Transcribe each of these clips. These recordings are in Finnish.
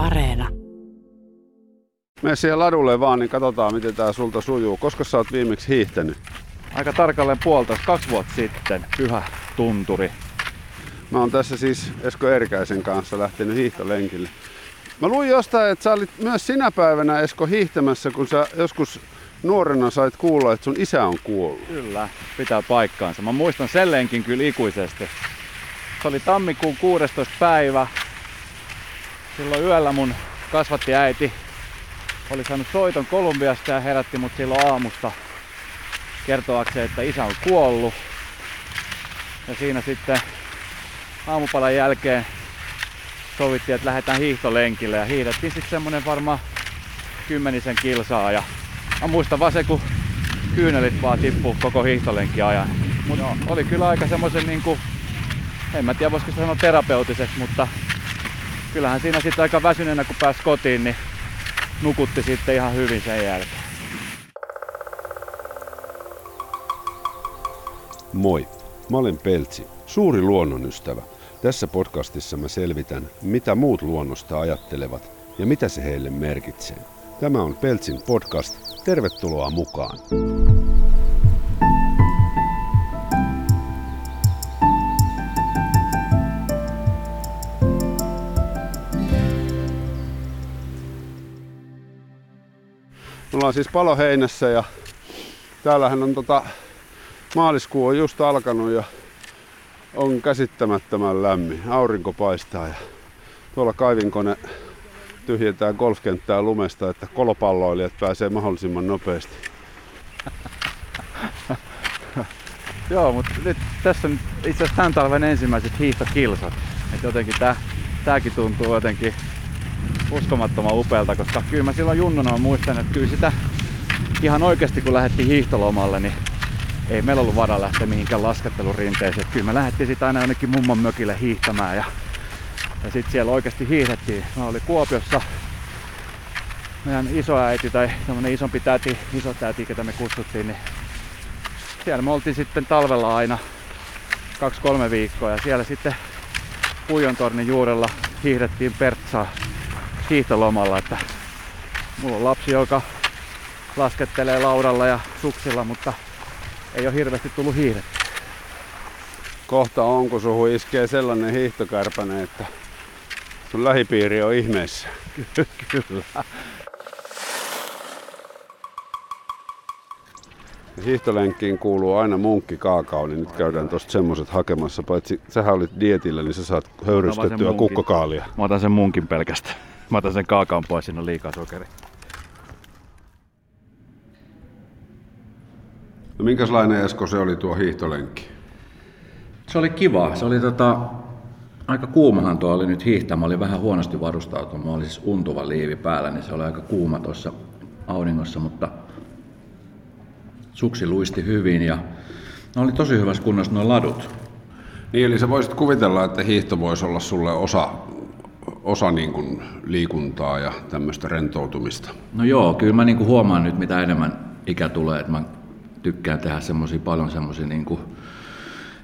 Areena. Mene siihen ladulle vaan, niin katsotaan miten tää sulta sujuu. Koska sä oot viimeksi hiihtänyt? Aika tarkalleen puolitoista, kaksi vuotta sitten, pyhä tunturi. Mä oon tässä siis Esko Erkäisen kanssa lähtenyt hiihtolenkille. Mä luin jostain, että sä olit myös sinä päivänä Esko hiihtämässä, kun sä joskus nuorena sait kuulla, että sun isä on kuollut. Kyllä, pitää paikkaansa. Mä muistan sen lenkin kyllä ikuisesti. Se oli tammikuun 16. päivä. Silloin yöllä mun kasvatti äiti oli saanut soiton Kolumbiasta ja herätti mut silloin aamusta kertoakseen, että isä on kuollut. Ja siinä sitten aamupalan jälkeen sovittiin, että lähdetään hiihtolenkille ja hiihdettiin sitten semmonen varmaan kymmenisen kilsaa ja mä muistan vaan se, kun kyynelit vaan tippuu koko hiihtolenkin ajan. Mutta oli kyllä aika semmoisen niinku, en mä tiedä voisiko sanoa terapeutiseksi, mutta kyllähän siinä sitten aika väsyneenä kun pääsi kotiin, niin nukutti sitten ihan hyvin sen jälkeen. Moi, mä olen Peltsi, suuri luonnonystävä. Tässä podcastissa mä selvitän, mitä muut luonnosta ajattelevat ja mitä se heille merkitsee. Tämä on Peltsin podcast. Tervetuloa mukaan. Ollaan siis paloheinässä ja täällähän on tota, maaliskuu on just alkanut ja on käsittämättömän lämmin. Aurinko paistaa ja tuolla kaivinkone tyhjentää golfkenttää lumesta, että kolopalloilijat pääsee mahdollisimman nopeasti. Joo, mutta nyt tässä on itse asiassa tämän talven ensimmäiset hiihtokilsat. Et jotenkin tää, tääkin tuntuu jotenkin uskomattoman upealta, koska kyllä mä silloin junnuna muistan, että kyllä sitä ihan oikeasti kun lähdettiin hiihtolomalle, niin ei meillä ollut varaa lähteä mihinkään laskettelurinteeseen. Kyllä me lähdettiin sitten aina jonnekin mummon mökille hiihtämään ja, ja sitten siellä oikeasti hiihdettiin. Mä oli Kuopiossa meidän isoäiti tai semmonen isompi täti, iso täti, ketä me kutsuttiin, niin siellä me oltiin sitten talvella aina kaksi-kolme viikkoa ja siellä sitten Puijontornin juurella hiihdettiin Pertsaa hiihtolomalla, että mulla on lapsi, joka laskettelee laudalla ja suksilla, mutta ei ole hirveästi tullut hiihdetty. Kohta on, kun suhu iskee sellainen hiihtokärpäne, että sun lähipiiri on ihmeessä. Kyllä. Hiihtolenkkiin kuuluu aina munkki kaakao, niin nyt käydään tosta semmoset hakemassa. Paitsi sähän olit dietillä, niin sä saat höyrystettyä munkin. kukkakaalia. Mä otan sen munkin pelkästään. Mä otan sen kaakaon pois, siinä on liikaa sokeria. No minkälainen Esko se oli tuo hiihtolenkki? Se oli kiva. Se oli tota, aika kuumahan tuo oli nyt hiihtää. Mä olin vähän huonosti varustautunut. Mä olin siis untuva liivi päällä, niin se oli aika kuuma tuossa auringossa, mutta suksi luisti hyvin ja ne oli tosi hyvässä kunnossa nuo ladut. Niin, eli sä voisit kuvitella, että hiihto voisi olla sulle osa, osa niin kuin liikuntaa ja tämmöistä rentoutumista. No joo, kyllä mä niinku huomaan nyt mitä enemmän ikä tulee, että mä tykkään tehdä semmosia paljon semmosia niinku,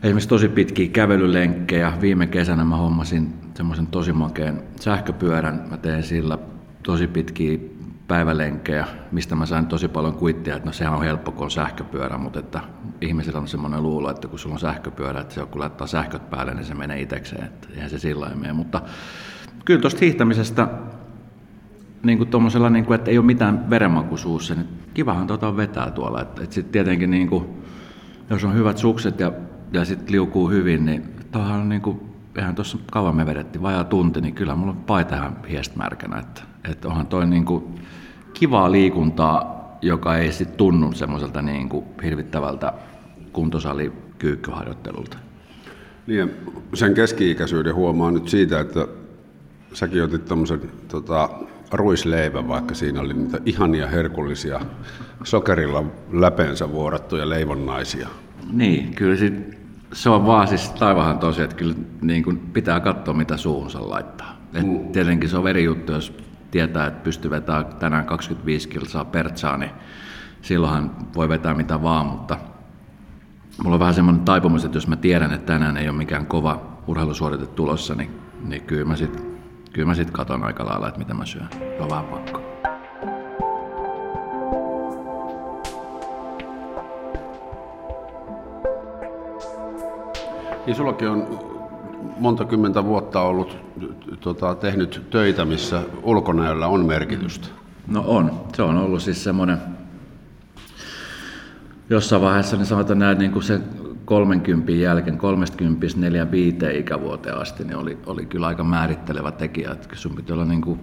esimerkiksi tosi pitkiä kävelylenkkejä. Viime kesänä mä hommasin semmoisen tosi makeen sähköpyörän. Mä teen sillä tosi pitkiä päivälenkkejä, mistä mä sain tosi paljon kuittia, että no sehän on helppo, kun on sähköpyörä, mutta että ihmisillä on semmoinen luulo, että kun sulla on sähköpyörä, että se on, kun laittaa sähköt päälle, niin se menee itsekseen, että eihän se sillä mene. Mutta kyllä tuosta hiihtämisestä niin kuin niin kuin, että ei ole mitään verenmaku suussa, niin kivahan tota vetää tuolla. Että, että sitten tietenkin, niin kuin, jos on hyvät sukset ja, ja sitten liukuu hyvin, niin tuohan on niin kuin, eihän tuossa kauan me vedettiin, vajaa tunti, niin kyllä mulla on paita ihan hiestmärkänä. Että, että onhan toi niin kuin, kivaa liikuntaa, joka ei sitten tunnu semmoiselta niin kuin, hirvittävältä kuntosalikyykkyharjoittelulta. Niin, sen keski-ikäisyyden huomaa nyt siitä, että säkin otit tämmöisen tota, ruisleivän, vaikka siinä oli niitä ihania herkullisia sokerilla läpeensä vuorattuja leivonnaisia. Niin, kyllä sit, se on vaan siis taivahan tosi, että kyllä niin kuin pitää katsoa, mitä suuhunsa laittaa. Et Mm. Tietenkin se on verijuttu, jos tietää, että pystyy vetämään tänään 25 kilsaa pertsaa, niin silloinhan voi vetää mitä vaan, mutta mulla on vähän semmoinen taipumus, että jos mä tiedän, että tänään ei ole mikään kova urheilusuorite tulossa, niin, niin kyllä mä sit kyllä mä sit katon aika lailla, että mitä mä syön. On vähän pakko. Niin sullakin on monta kymmentä vuotta ollut tota, tehnyt töitä, missä ulkonäöllä on merkitystä. No on. Se on ollut siis semmoinen, jossain vaiheessa niin sanotaan näin, niin kuin se 30 jälkeen, 30 4 5 ikävuoteen asti, niin oli, oli kyllä aika määrittelevä tekijä. Että sun piti olla niin kuin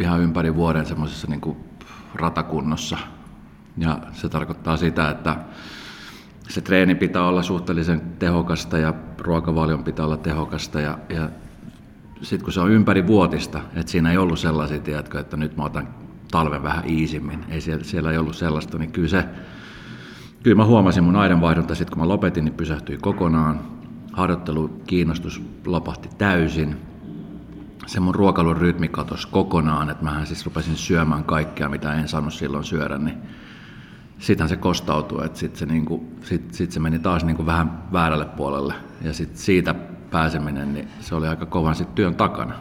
ihan ympäri vuoden semmoisessa niin kuin ratakunnossa. Ja se tarkoittaa sitä, että se treeni pitää olla suhteellisen tehokasta ja ruokavalion pitää olla tehokasta ja, ja sitten kun se on ympäri vuotista, että siinä ei ollut sellaisia, tiedätkö, että nyt mä otan talven vähän iisimmin, ei siellä, siellä ei ollut sellaista, niin kyllä se, kyllä mä huomasin mun aidanvaihdunta sitten kun mä lopetin, niin pysähtyi kokonaan, harjoittelu, kiinnostus lopahti täysin, se mun ruokailun rytmi katosi kokonaan, että mähän siis rupesin syömään kaikkea, mitä en saanut silloin syödä, niin sittenhän se kostautui, että sitten se, niinku, sit, sit se meni taas niinku vähän väärälle puolelle. Ja sitten siitä pääseminen, niin se oli aika kovan sit työn takana.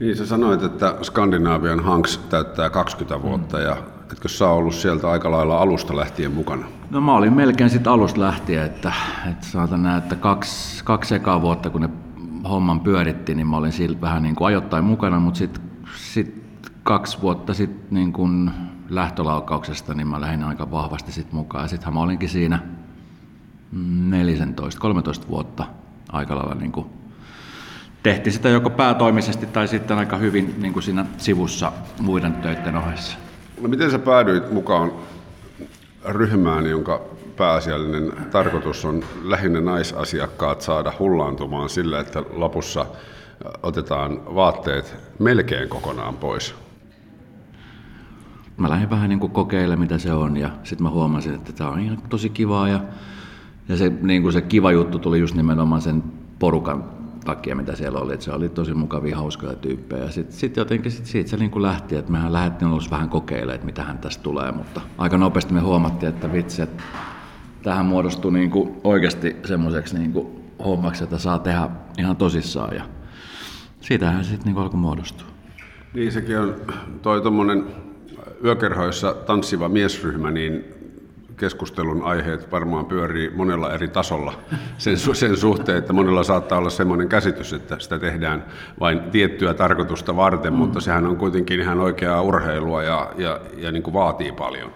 Niin sä sanoit, että Skandinaavian Hanks täyttää 20 vuotta mm. ja etkö sä ollut sieltä aika lailla alusta lähtien mukana? No mä olin melkein sitten alusta lähtien, että, että saatan nähdä, että kaksi, kaksi ekaa vuotta kun ne homman pyöritti, niin mä olin siinä vähän niin kuin ajoittain mukana, mutta sitten sit kaksi vuotta sitten niin kuin lähtölaukauksesta, niin mä lähdin aika vahvasti sit mukaan. Sittenhän mä olinkin siinä 14, 13 vuotta aika lailla niin kuin tehtiin sitä joko päätoimisesti tai sitten aika hyvin niin kuin siinä sivussa muiden töiden ohessa. No miten sä päädyit mukaan ryhmään, jonka pääasiallinen tarkoitus on lähinnä naisasiakkaat saada hullaantumaan sillä, että lopussa otetaan vaatteet melkein kokonaan pois? mä lähdin vähän niin kuin kokeilemaan, mitä se on, ja sitten mä huomasin, että tämä on ihan tosi kivaa, ja, ja se, niin kuin se kiva juttu tuli just nimenomaan sen porukan takia, mitä siellä oli, että se oli tosi mukavia, hauskoja tyyppejä, sitten sit jotenkin sit siitä se niin lähti, että mehän lähdettiin ollut vähän kokeilemaan, että mitä hän tästä tulee, mutta aika nopeasti me huomattiin, että vitsi, että tähän muodostui niin kuin oikeasti semmoiseksi niin kuin hommaksi, että saa tehdä ihan tosissaan, ja siitähän se sitten niin alkoi muodostua. Niin sekin on toi tommonen yökerhoissa tanssiva miesryhmä, niin keskustelun aiheet varmaan pyörii monella eri tasolla sen, sen suhteen, että monella saattaa olla sellainen käsitys, että sitä tehdään vain tiettyä tarkoitusta varten, mm. mutta sehän on kuitenkin ihan oikeaa urheilua ja, ja, ja niin kuin vaatii paljon.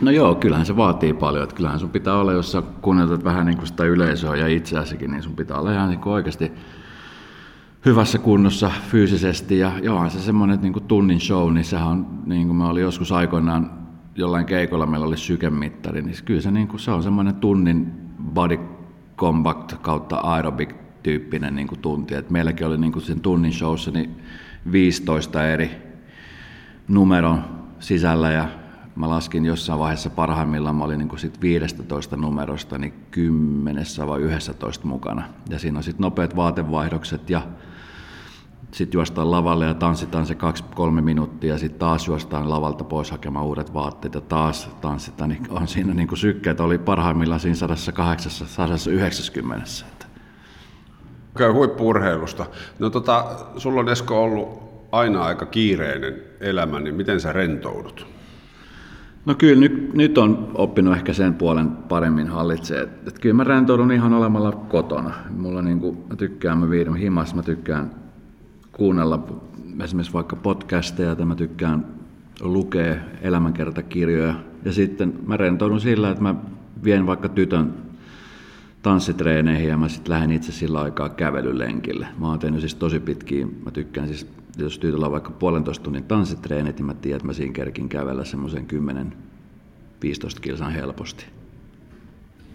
No joo, kyllähän se vaatii paljon. Että kyllähän sun pitää olla, jos sä kuunneltat vähän niin kuin sitä yleisöä ja itseäsikin, niin sun pitää olla ihan niin kuin oikeasti hyvässä kunnossa fyysisesti ja joo, se semmoinen niin kuin tunnin show, niin sehän on, niin kuin mä olin joskus aikoinaan jollain keikolla, meillä oli sykemittari, niin kyllä se, niin kuin, se on semmoinen tunnin body compact kautta aerobic tyyppinen niin kuin tunti. Et meilläkin oli niin kuin sen tunnin showssa niin 15 eri numeron sisällä ja mä laskin jossain vaiheessa parhaimmillaan, mä olin niin kuin sit 15 numerosta niin 10 vai 11 mukana. Ja siinä on sitten nopeat vaatevaihdokset ja sitten juostaan lavalle ja tanssitaan se kaksi-kolme minuuttia, sitten taas juostaan lavalta pois hakemaan uudet vaatteet ja taas tanssitaan, niin on siinä niin kuin sykkeet oli parhaimmillaan siinä 108, 190. Käy huippuurheilusta. No tota, sulla on Esko ollut aina aika kiireinen elämä, niin miten sä rentoudut? No kyllä nyt, nyt on oppinut ehkä sen puolen paremmin hallitsee. Et, et kyllä mä rentoudun ihan olemalla kotona. Mulla niin kuin, mä tykkään, mä viidän himassa, mä tykkään kuunnella esimerkiksi vaikka podcasteja, tai mä tykkään lukea elämänkertakirjoja. Ja sitten mä rentoudun sillä, että mä vien vaikka tytön tanssitreeneihin ja mä sitten lähden itse sillä aikaa kävelylenkille. Mä oon tehnyt siis tosi pitkiä, mä tykkään siis, jos tytöllä on vaikka puolentoista tunnin tanssitreenit, niin mä tiedän, että mä siinä kerkin kävellä semmoisen 10-15 kilsan helposti.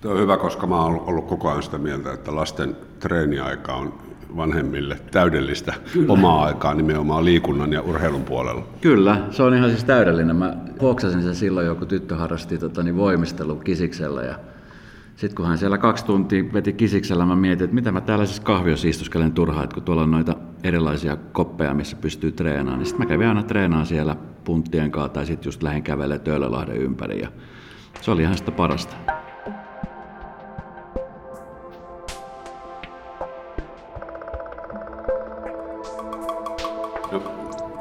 Tuo on hyvä, koska mä oon ollut koko ajan sitä mieltä, että lasten treeniaika on vanhemmille täydellistä Kyllä. omaa aikaa nimenomaan liikunnan ja urheilun puolella. Kyllä, se on ihan siis täydellinen. Mä huoksasin sen silloin, joku tyttö harrasti tota, niin voimistelu kisiksellä ja sitten kun hän siellä kaksi tuntia veti kisiksellä, mä mietin, että mitä mä täällä siis kahviossa istuskelen turhaan, että kun tuolla on noita erilaisia koppeja, missä pystyy treenaamaan, niin sitten mä kävin aina treenaamaan siellä punttien kanssa tai sitten just lähdin kävelemään Töölölahden ympäri ja se oli ihan sitä parasta.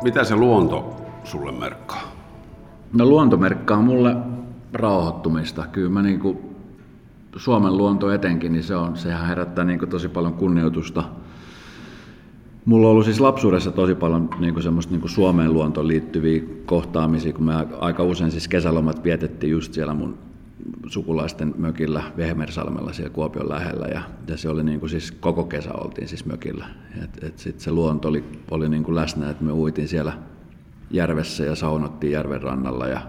Mitä se luonto sulle merkkaa? No luonto merkkaa mulle rauhoittumista. Kyllä mä niin kuin, Suomen luonto etenkin, niin se on, sehän herättää niin kuin tosi paljon kunnioitusta. Mulla on ollut siis lapsuudessa tosi paljon niin kuin semmoista niin kuin Suomeen luontoon liittyviä kohtaamisia, kun me aika usein siis kesälomat vietettiin just siellä mun sukulaisten mökillä Vehmersalmella siellä Kuopion lähellä ja, ja se oli niin kuin siis koko kesä oltiin siis mökillä. Et, et sit se luonto oli, oli niin kuin läsnä, että me uitiin siellä järvessä ja saunottiin järven rannalla ja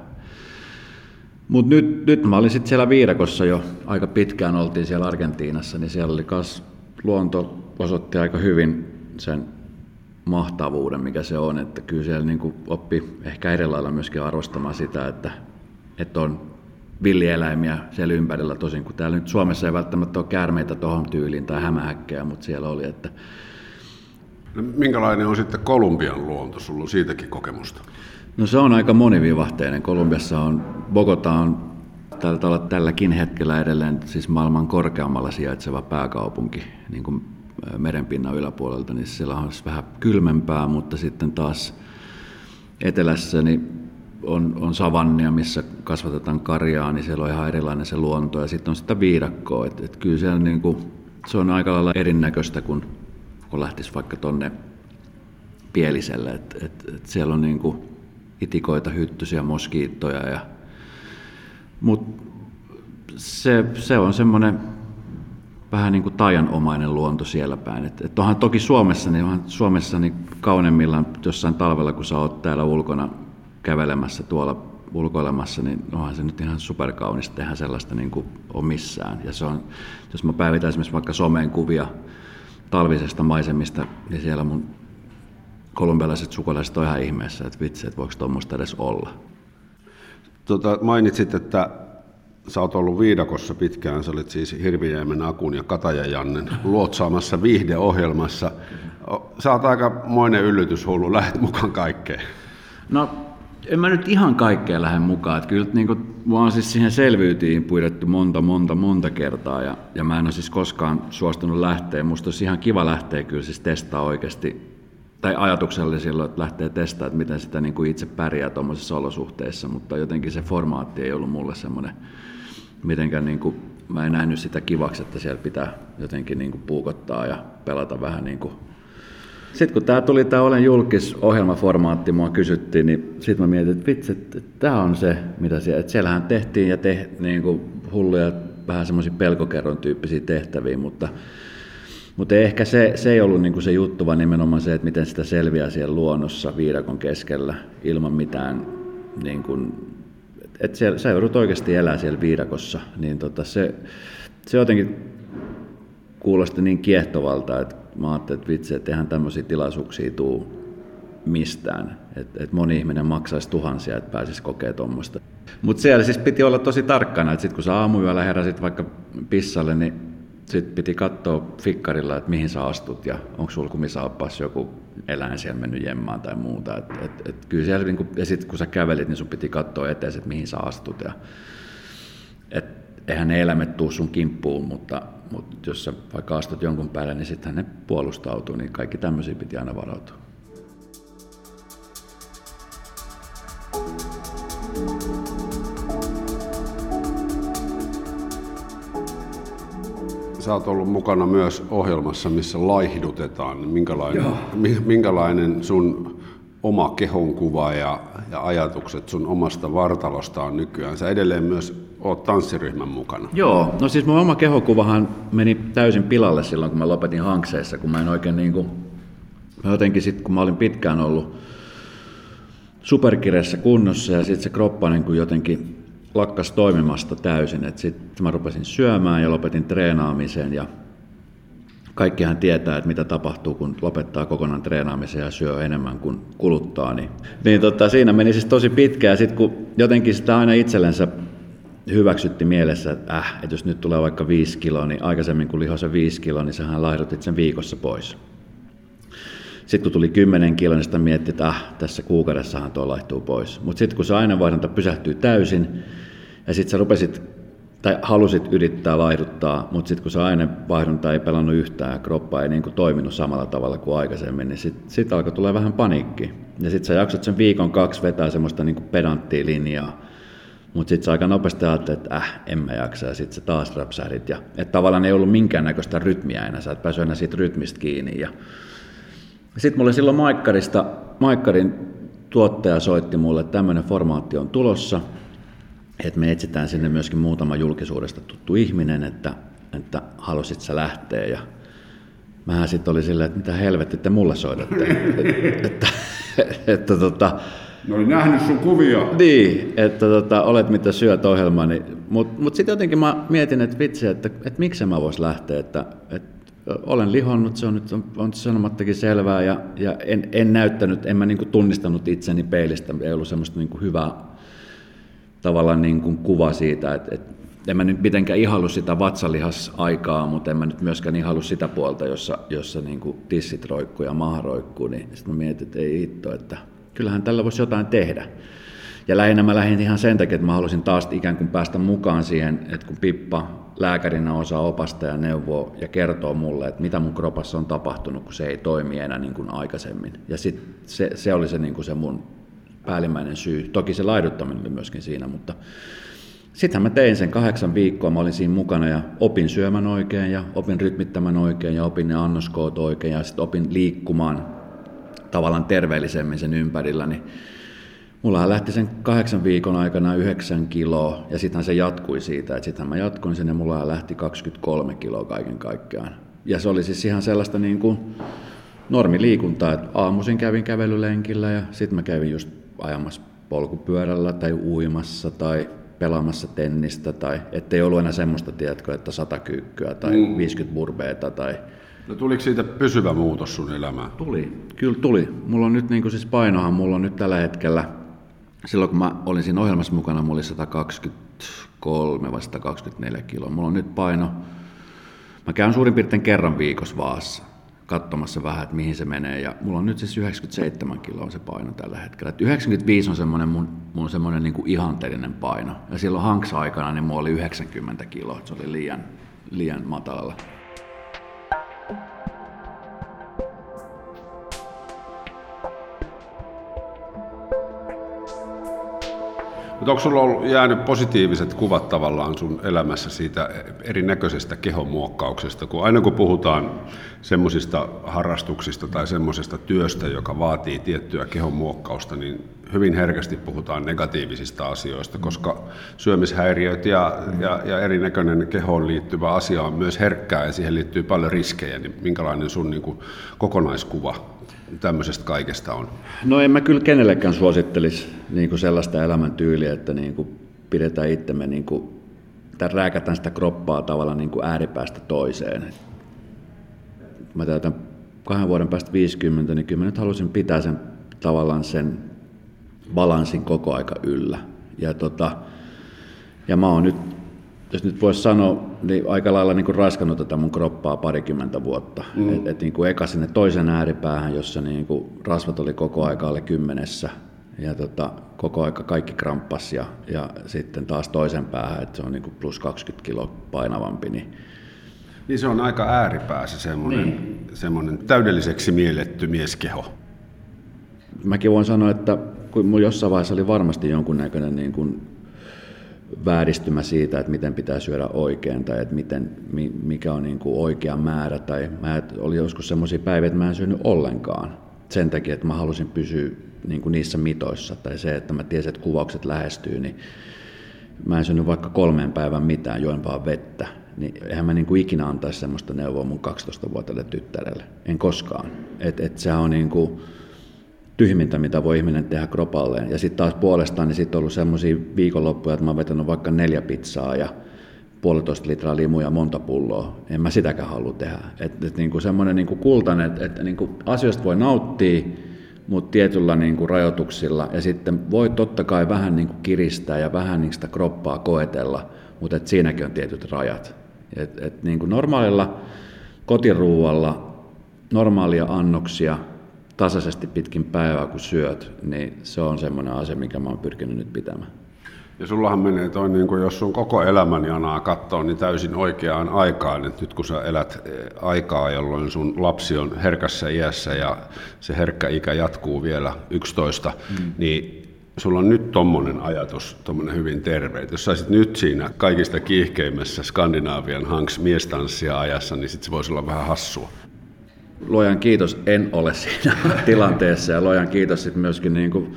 mutta nyt, nyt mä olin sitten siellä Viidakossa jo aika pitkään, oltiin siellä Argentiinassa, niin siellä oli kas luonto osoitti aika hyvin sen mahtavuuden, mikä se on, että kyllä siellä niin oppi ehkä eri lailla myöskin arvostamaan sitä, että, että on villieläimiä siellä ympärillä, tosin kun täällä nyt Suomessa ei välttämättä ole käärmeitä tuohon tyyliin tai hämähäkkejä, mutta siellä oli, että No, minkälainen on sitten Kolumbian luonto? Sulla on siitäkin kokemusta. No se on aika monivivahteinen. Kolumbiassa on, Bogota on taitaa olla tälläkin hetkellä edelleen siis maailman korkeammalla sijaitseva pääkaupunki niin kuin merenpinnan yläpuolelta, niin siellä on vähän kylmempää, mutta sitten taas etelässä niin on, on savannia, missä kasvatetaan karjaa, niin siellä on ihan erilainen se luonto ja sitten on sitä viidakkoa. Et, et kyllä siellä niin kuin, se on aika lailla erinäköistä, kun, kun lähtisi vaikka tonne Pieliselle. Et, et, et siellä on niin kuin itikoita, hyttysiä, moskiittoja. Ja, mutta se, se on semmoinen vähän niin kuin taianomainen luonto siellä päin. Et, et onhan toki Suomessa, niin onhan Suomessa niin kauneimmillaan jossain talvella, kun sä oot täällä ulkona kävelemässä tuolla ulkoilemassa, niin onhan se nyt ihan superkaunista, eihän sellaista niin kuin ole missään. Ja se on, jos mä päivitän esimerkiksi vaikka someen kuvia talvisesta maisemista, niin siellä mun kolumbialaiset sukulaiset on ihan ihmeessä, että vitsi, että voiko tuommoista edes olla. Tota, mainitsit, että sä oot ollut viidakossa pitkään, sä olit siis Hirviniemen Akun ja Kataja Jannen luotsaamassa viihdeohjelmassa. Sä oot aika moinen yllytyshullu, lähet mukaan kaikkeen. No en mä nyt ihan kaikkea lähde mukaan. Että kyllä niin kuin, mä siis siihen selvyytiin pyydetty monta, monta, monta kertaa ja, ja mä en ole siis koskaan suostunut lähteä. Musta olisi ihan kiva lähteä kyllä siis testaa oikeasti tai ajatuksella silloin, että lähtee testaamaan, että miten sitä niin kuin itse pärjää tuommoisissa olosuhteissa, mutta jotenkin se formaatti ei ollut mulle semmoinen, mitenkään niin kuin, mä en nähnyt sitä kivaksi, että siellä pitää jotenkin niin kuin puukottaa ja pelata vähän niin kuin sitten kun tämä tuli tämä Olen julkis ohjelmaformaatti, mua kysyttiin, niin sitten mä mietin, että vitsi, että tämä on se, mitä siellä, että siellähän tehtiin ja te, niin kuin hulluja, vähän semmoisia pelkokerron tyyppisiä tehtäviä, mutta, mutta ehkä se, se ei ollut niin kuin se juttu, vaan nimenomaan se, että miten sitä selviää siellä luonnossa viidakon keskellä ilman mitään, niin kuin, että siellä, sä joudut oikeasti elää siellä viidakossa, niin tota se, se jotenkin kuulosti niin kiehtovalta, että mä ajattelin, että vitsi, että eihän tämmöisiä tilaisuuksia tuu mistään. Että et moni ihminen maksaisi tuhansia, että pääsisi kokemaan tuommoista. Mutta siellä siis piti olla tosi tarkkana, että sitten kun sä aamuyöllä heräsit vaikka pissalle, niin sitten piti katsoa fikkarilla, että mihin sä astut ja onko sulla joku eläin siellä mennyt jemmaan tai muuta. Et, et, et kyllä siellä, niin kun, ja sitten kun sä kävelit, niin sun piti katsoa eteen, että mihin sä astut. Ja, et, eihän ne eläimet tuu sun kimppuun, mutta mutta jos sä vaikka astut jonkun päälle, niin sitten ne puolustautuu, niin kaikki tämmöisiä piti aina varautua. Sä oot ollut mukana myös ohjelmassa, missä laihdutetaan. Minkälainen, minkälainen sun oma kehonkuva ja, ja ajatukset sun omasta vartalosta on nykyään? Sä edelleen myös oot tanssiryhmän mukana. Joo, no siis mun oma kehokuvahan meni täysin pilalle silloin, kun mä lopetin hankseessa, kun mä en oikein niin kuin, mä jotenkin sitten, kun mä olin pitkään ollut superkireessä kunnossa ja sitten se kroppa niin kuin jotenkin lakkas toimimasta täysin, että sitten mä rupesin syömään ja lopetin treenaamisen ja kaikkihan tietää, että mitä tapahtuu, kun lopettaa kokonaan treenaamisen ja syö enemmän kuin kuluttaa. Niin, niin tota, siinä meni siis tosi pitkään sitten kun jotenkin sitä aina itsellensä hyväksytti mielessä, että, äh, että jos nyt tulee vaikka 5 kiloa, niin aikaisemmin kun lihoi se 5 kiloa, niin sähän laihdutit sen viikossa pois. Sitten kun tuli 10 kiloa, niin sitä mietti, että äh, tässä kuukaudessahan tuo laihtuu pois. Mutta sitten kun se aineenvaihdunta pysähtyy täysin, ja sitten sä rupesit tai halusit yrittää laihduttaa, mutta sitten kun se ainevaihdunta ei pelannut yhtään ja kroppa ei niin kuin toiminut samalla tavalla kuin aikaisemmin, niin sitten sit alkoi tulla vähän paniikki. Ja sitten sä jaksat sen viikon kaksi vetää semmoista niin kuin pedanttia linjaa, mutta sitten aika nopeasti ajattelit, että äh, en mä jaksa, ja sitten sä taas rapsähdit. Ja, että tavallaan ei ollut minkäännäköistä rytmiä enää, sä et päässyt enää siitä rytmistä kiinni. Ja sitten mulle silloin Maikkarista, Maikkarin tuottaja soitti mulle, että tämmöinen formaatti on tulossa, että me etsitään sinne myöskin muutama julkisuudesta tuttu ihminen, että, että halusit sä lähteä. Ja mähän sitten oli silleen, että mitä helvetti te mulle soitatte. että, että, että, tota, ne oli nähnyt sun kuvia. Niin, että tota, olet mitä syöt ohjelma. Niin, Mutta mut sitten jotenkin mä mietin, että vitsi, että, että miksi mä vois lähteä. Että, että olen lihonnut, se on nyt on, on sanomattakin selvää ja, ja en, en, näyttänyt, en mä niin tunnistanut itseni peilistä, ei ollut semmoista niin hyvää tavallaan niin kuin kuva siitä, että, että en mä nyt mitenkään ihallu sitä vatsalihasaikaa, mutta en mä nyt myöskään ihallu sitä puolta, jossa, jossa niin kuin tissit roikkuu ja maha roikkuu, niin sitten mä mietin, että ei hitto, että kyllähän tällä voisi jotain tehdä. Ja lähinnä mä lähdin ihan sen takia, että mä halusin taas ikään kuin päästä mukaan siihen, että kun Pippa lääkärinä osaa opasta ja neuvoa ja kertoo mulle, että mitä mun kropassa on tapahtunut, kun se ei toimi enää niin kuin aikaisemmin. Ja sit se, se oli se, niin kuin se mun päällimmäinen syy. Toki se laiduttaminen oli myöskin siinä, mutta sittenhän mä tein sen kahdeksan viikkoa, mä olin siinä mukana ja opin syömän oikein ja opin rytmittämän oikein ja opin ne annoskoot oikein ja sitten opin liikkumaan tavallaan terveellisemmin sen ympärillä, niin Mulla lähti sen kahdeksan viikon aikana yhdeksän kiloa ja sitten se jatkui siitä, että sitten mä jatkuin sinne, mulla lähti 23 kiloa kaiken kaikkiaan. Ja se oli siis ihan sellaista niin kuin normiliikuntaa, että aamuisin kävin kävelylenkillä ja sitten mä kävin just ajamassa polkupyörällä tai uimassa tai pelaamassa tennistä tai ettei ollut enää semmoista, tiedätkö, että 100 kyykkyä tai mm. 50 burbeeta tai No tuliko siitä pysyvä muutos sun elämään? Tuli, kyllä tuli. Mulla on nyt niin kuin siis painohan, mulla on nyt tällä hetkellä silloin kun mä olin siinä ohjelmassa mukana, mulla oli 123 vai 124 kiloa. Mulla on nyt paino, mä käyn suurin piirtein kerran viikossa vaassa katsomassa vähän, että mihin se menee. Ja mulla on nyt siis 97 kiloa se paino tällä hetkellä. Et 95 on semmoinen mun, mun semmoinen niin ihanteellinen paino. Ja silloin Hanks-aikana niin mulla oli 90 kiloa. Se oli liian, liian matalalla. Mutta onko sulla ollut jäänyt positiiviset kuvat tavallaan sun elämässä siitä erinäköisestä kehonmuokkauksesta, kun aina kun puhutaan semmoisista harrastuksista tai semmoisesta työstä, joka vaatii tiettyä kehonmuokkausta, niin hyvin herkästi puhutaan negatiivisista asioista, koska syömishäiriöt ja, ja, ja erinäköinen kehoon liittyvä asia on myös herkkää ja siihen liittyy paljon riskejä, niin minkälainen sun niin kuin, kokonaiskuva tämmöisestä kaikesta on? No en mä kyllä kenellekään suosittelisi niin kuin sellaista elämäntyyliä, että niin kuin pidetään itsemme, niin kuin, tai rääkätään sitä kroppaa tavallaan niin kuin ääripäästä toiseen. Mä täytän kahden vuoden päästä 50, niin kyllä mä nyt halusin pitää sen tavallaan sen balanssin koko aika yllä. Ja, tota, ja mä oon nyt jos nyt voisi sanoa, niin aika lailla niin kuin raskannut tätä mun kroppaa parikymmentä vuotta. Mm. Et, et niin kuin eka sinne toisen ääripäähän, jossa niin kuin rasvat oli koko aika alle kymmenessä ja tota, koko aika kaikki kramppas ja, ja sitten taas toisen päähän, että se on niin kuin plus 20 kiloa painavampi. Niin, niin se on aika ääripää se semmoinen, niin. semmoinen täydelliseksi mielletty mieskeho. Mäkin voin sanoa, että kun mulla jossain vaiheessa oli varmasti jonkunnäköinen niin kuin vääristymä siitä, että miten pitää syödä oikein tai että miten, mikä on niin kuin oikea määrä. Tai mä oli joskus semmoisia päiviä, että mä en syönyt ollenkaan sen takia, että mä halusin pysyä niin kuin niissä mitoissa. Tai se, että mä tiesin, että kuvaukset lähestyy, niin mä en syönyt vaikka kolmeen päivän mitään, join vaan vettä. Niin eihän mä niin kuin ikinä antaisi semmoista neuvoa mun 12-vuotiaille tyttärelle. En koskaan. Et, et se on niin kuin, tyhmintä, mitä voi ihminen tehdä kropalleen. Ja sitten taas puolestaan, niin sitten on ollut semmoisia viikonloppuja, että mä oon vetänyt vaikka neljä pizzaa ja puolitoista litraa limuja monta pulloa. En mä sitäkään halua tehdä. Että et niinku semmoinen niinku kultainen, että et niinku asioista voi nauttia, mutta tietyllä niinku rajoituksilla. Ja sitten voi totta kai vähän niinku kiristää ja vähän niinku sitä kroppaa koetella, mutta et siinäkin on tietyt rajat. Et, et niinku normaalilla kotiruualla normaalia annoksia – tasaisesti pitkin päivää, kun syöt, niin se on semmoinen asia, mikä mä oon pyrkinyt nyt pitämään. Ja sullahan menee toi, niin kuin jos sun koko elämän janaa katsoo, niin täysin oikeaan aikaan. Et nyt kun sä elät eh, aikaa, jolloin sun lapsi on herkässä iässä ja se herkkä ikä jatkuu vielä 11, mm. niin sulla on nyt tommonen ajatus, tommonen hyvin terve. Et jos saisit nyt siinä kaikista kiihkeimmässä Skandinaavian hanks miestanssia ajassa, niin sit se voisi olla vähän hassua. Luojan kiitos, en ole siinä tilanteessa. Ja luojan kiitos sitten myöskin niin kuin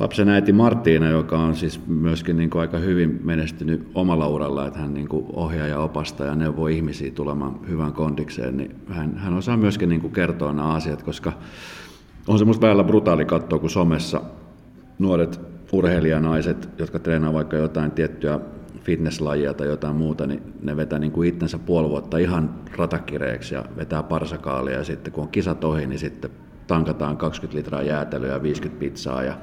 lapsen äiti Marttiina, joka on siis myöskin niin kuin aika hyvin menestynyt omalla uralla, että hän niin kuin ohjaa ja opastaa ja neuvoo ihmisiä tulemaan hyvän kondikseen, niin hän, hän osaa myöskin niin kuin kertoa nämä asiat, koska on semmoista välillä brutaali katsoa, kun somessa nuoret urheilijanaiset, jotka treenaa vaikka jotain tiettyä fitnesslajia tai jotain muuta, niin ne vetää niin kuin itsensä puoli vuotta ihan ratakireeksi ja vetää parsakaalia ja sitten kun on kisat ohi, niin sitten tankataan 20 litraa jäätelyä ja 50 pizzaa ja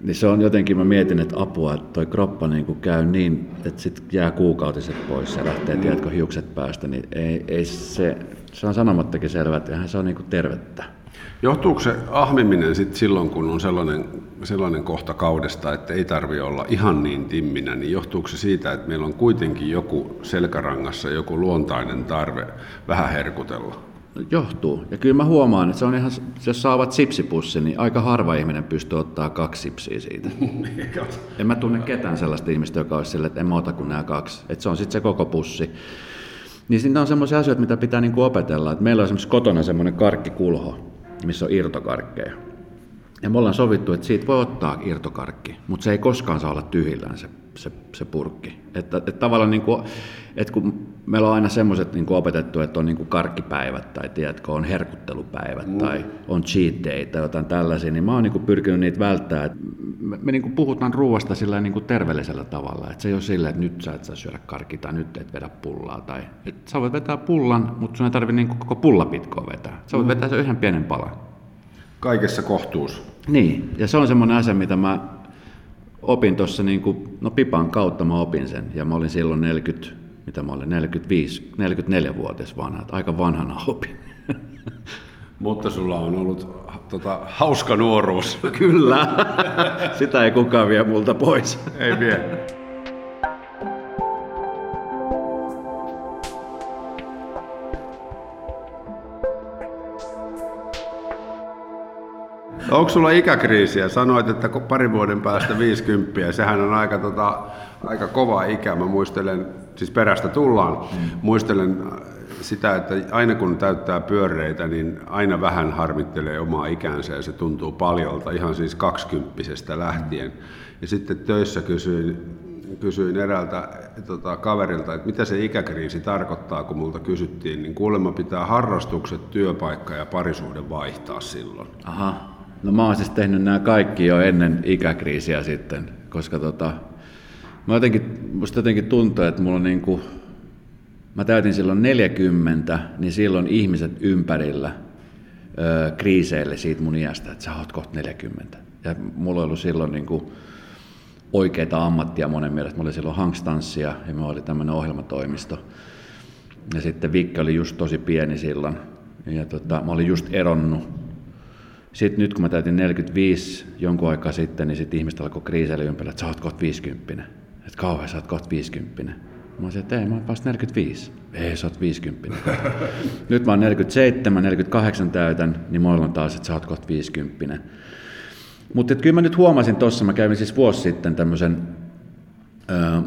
niin se on jotenkin, mä mietin, että apua, että toi kroppa niin kuin käy niin, että sitten jää kuukautiset pois ja lähtee, tiedätkö, hiukset päästä, niin ei, ei se, se on sanomattakin selvä, että se on niin kuin tervettä. Johtuuko se ahmiminen sitten silloin, kun on sellainen, sellainen kohta kaudesta, että ei tarvi olla ihan niin timminä, niin johtuuko se siitä, että meillä on kuitenkin joku selkärangassa, joku luontainen tarve vähän herkutella? Johtuu. Ja kyllä mä huomaan, että se on ihan, jos saavat sipsipussi, niin aika harva ihminen pystyy ottaa kaksi sipsiä siitä. en mä tunne ketään sellaista ihmistä, joka olisi sille, että en mä ota kuin nämä kaksi. Että se on sitten se koko pussi. Niin siinä on semmoisia asioita, mitä pitää niinku opetella. Että meillä on esimerkiksi kotona semmoinen karkkikulho, missä on irtokarkkeja. Ja me ollaan sovittu, että siitä voi ottaa irtokarkki, mutta se ei koskaan saa olla tyhjillään se, se, se purkki. Että, että tavallaan niin kuin, että kun meillä on aina semmoiset niin opetettu, että on niin kuin karkkipäivät tai tiedätkö, on herkuttelupäivät mm. tai on cheat day tai jotain tällaisia, niin mä oon niin kuin pyrkinyt niitä välttää. Me, me niin kuin puhutaan ruoasta sillä niin kuin terveellisellä tavalla. Että se ei ole silleen, että nyt sä et saa syödä karkki tai nyt et vedä pullaa. Tai, että sä voit vetää pullan, mutta sun ei tarvitse niin kuin koko pullapitkoa vetää. Sä voit mm. vetää sen yhden pienen palan. Kaikessa kohtuus. Niin, ja se on semmoinen asia, mitä mä opin tuossa, niin kuin, no Pipan kautta mä opin sen, ja mä olin silloin 40, mitä mä olin, 45, 44-vuotias vanha, aika vanhana opin. Mutta sulla on ollut tota, hauska nuoruus. Kyllä, sitä ei kukaan vie multa pois. ei vie. Onko sulla ikäkriisiä? Sanoit, että parin vuoden päästä 50, sehän on aika, tota, aika kova ikä. Mä muistelen, siis perästä tullaan, mm. muistelen sitä, että aina kun täyttää pyöreitä, niin aina vähän harmittelee omaa ikänsä ja se tuntuu paljolta, ihan siis kaksikymppisestä lähtien. Ja sitten töissä kysyin, kysyin eräältä tota, kaverilta, että mitä se ikäkriisi tarkoittaa, kun multa kysyttiin, niin kuulemma pitää harrastukset, työpaikka ja parisuuden vaihtaa silloin. Aha. No mä oon siis tehnyt nämä kaikki jo ennen ikäkriisiä sitten, koska tota, mä jotenkin, musta jotenkin tuntuu, että mulla on niin kuin, mä täytin silloin 40, niin silloin ihmiset ympärillä ö, kriiseille siitä mun iästä, että sä oot kohta 40. Ja mulla on ollut silloin niin kuin oikeita ammattia monen mielestä. Mulla oli silloin Hankstanssia ja me oli tämmöinen ohjelmatoimisto. Ja sitten Vikke oli just tosi pieni silloin. Ja tota, mä olin just eronnut sitten nyt kun mä täytin 45 jonkun aikaa sitten, niin sitten ihmiset alkoi kriiseillä ympärillä, että sä oot kohta 50. Että kauhean sä oot kohta 50. Mä olisin, että ei, mä oon vasta 45. Ei, sä oot 50. nyt mä oon 47, 48 täytän, niin mulla on taas, että sä oot kohta 50. Mutta kyllä mä nyt huomasin tuossa, mä kävin siis vuosi sitten tämmöisen, öö,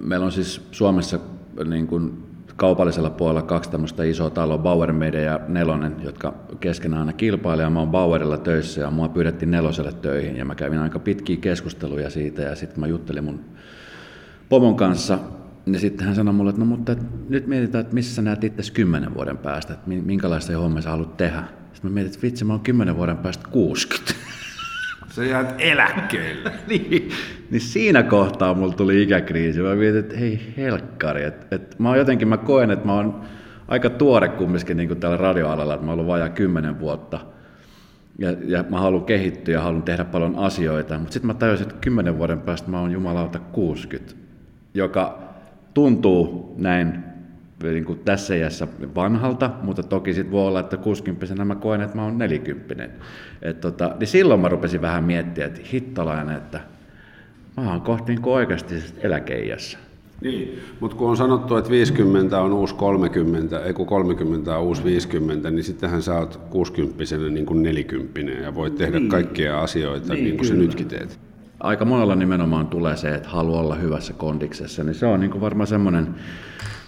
meillä on siis Suomessa niin kuin kaupallisella puolella kaksi tämmöistä isoa taloa, Bauer Media ja Nelonen, jotka keskenään aina kilpailee. Mä oon Bauerilla töissä ja mua pyydettiin Neloselle töihin ja mä kävin aika pitkiä keskusteluja siitä ja sitten mä juttelin mun pomon kanssa ja sitten hän sanoi mulle, että no mutta nyt mietitään, että missä sä näet itse kymmenen vuoden päästä, että minkälaista hommia sä haluat tehdä. Sitten mä mietin, että vitsi, mä oon kymmenen vuoden päästä 60. Se jäät eläkkeelle. niin, niin siinä kohtaa mulla tuli ikäkriisi. Mä mietin, että hei helkkari. Et, et mä jotenkin, mä koen, että mä oon aika tuore kumminkin niin täällä radioalalla, että mä oon ollut vajaa kymmenen vuotta. Ja, ja mä haluan kehittyä ja haluan tehdä paljon asioita. Mutta sitten mä tajusin, että kymmenen vuoden päästä mä oon jumalauta 60, joka tuntuu näin niin kuin tässä iässä vanhalta, mutta toki sitten voi olla, että 60 mä koen, että mä oon 40. Et tota, niin silloin mä rupesin vähän miettimään, että hittolainen, että mä oon kohti niin oikeasti eläkeijässä. Niin, mutta kun on sanottu, että 50 on uusi 30, ei kun 30 on uusi 50, niin sittenhän sä oot 60 niin kuin 40 ja voit tehdä niin. kaikkia asioita niin, niin kuin sä nytkin teet. Aika monella nimenomaan tulee se, että haluaa olla hyvässä kondiksessa, niin se on niin kuin varmaan semmoinen,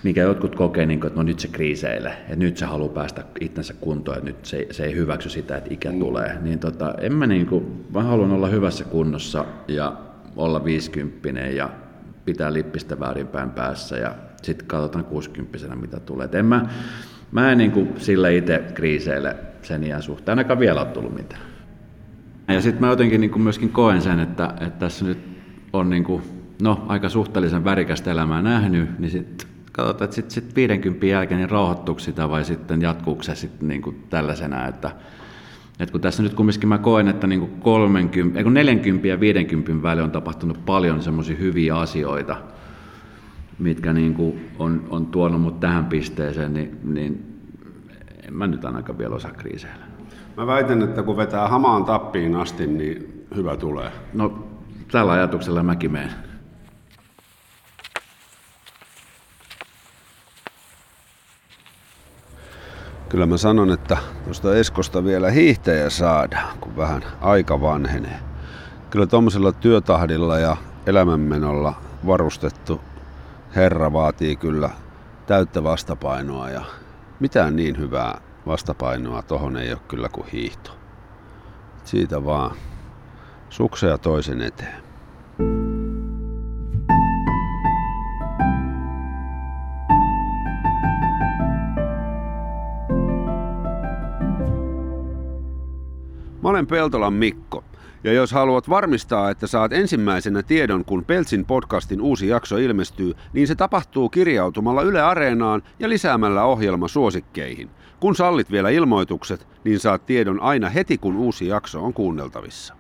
mikä jotkut kokee, niin kuin, että no nyt se kriiseilee, että nyt se haluaa päästä itsensä kuntoon, että nyt se, se ei hyväksy sitä, että ikä mm. tulee. Niin tota, en mä, niin kuin, mä haluan olla hyvässä kunnossa ja olla 50 ja pitää lippistä väärinpäin päässä ja sitten katsotaan 60 mitä tulee. Et en mä, mä en niin kuin sille itse kriiseille sen iän suhteen, ainakaan vielä ole tullut mitään. Ja sitten mä jotenkin niin kuin myöskin koen sen, että, että tässä nyt on niin kuin, no, aika suhteellisen värikästä elämää nähnyt, niin sitten katsotaan, että sitten sit 50 jälkeen niin rauhoittuuko sitä vai sitten jatkuuko se sitten niin kuin tällaisena, että, että kun tässä nyt kumminkin mä koen, että niin kuin 30, ei kun 40 ja 50 välillä on tapahtunut paljon semmoisia hyviä asioita, mitkä niin kuin on, on tuonut mut tähän pisteeseen, niin, niin en mä nyt ainakaan vielä osaa kriiseillä. Mä väitän, että kun vetää hamaan tappiin asti, niin hyvä tulee. No, tällä ajatuksella mäkin menen. Kyllä mä sanon, että tuosta Eskosta vielä hiihtäjä saadaan, kun vähän aika vanhenee. Kyllä tuommoisella työtahdilla ja elämänmenolla varustettu herra vaatii kyllä täyttä vastapainoa ja mitään niin hyvää vastapainoa tohon ei ole kyllä kuin hiihto. Siitä vaan sukseja toisen eteen. Mä olen Peltolan Mikko. Ja jos haluat varmistaa, että saat ensimmäisenä tiedon, kun Peltsin podcastin uusi jakso ilmestyy, niin se tapahtuu kirjautumalla Yle Areenaan ja lisäämällä ohjelma suosikkeihin. Kun sallit vielä ilmoitukset, niin saat tiedon aina heti, kun uusi jakso on kuunneltavissa.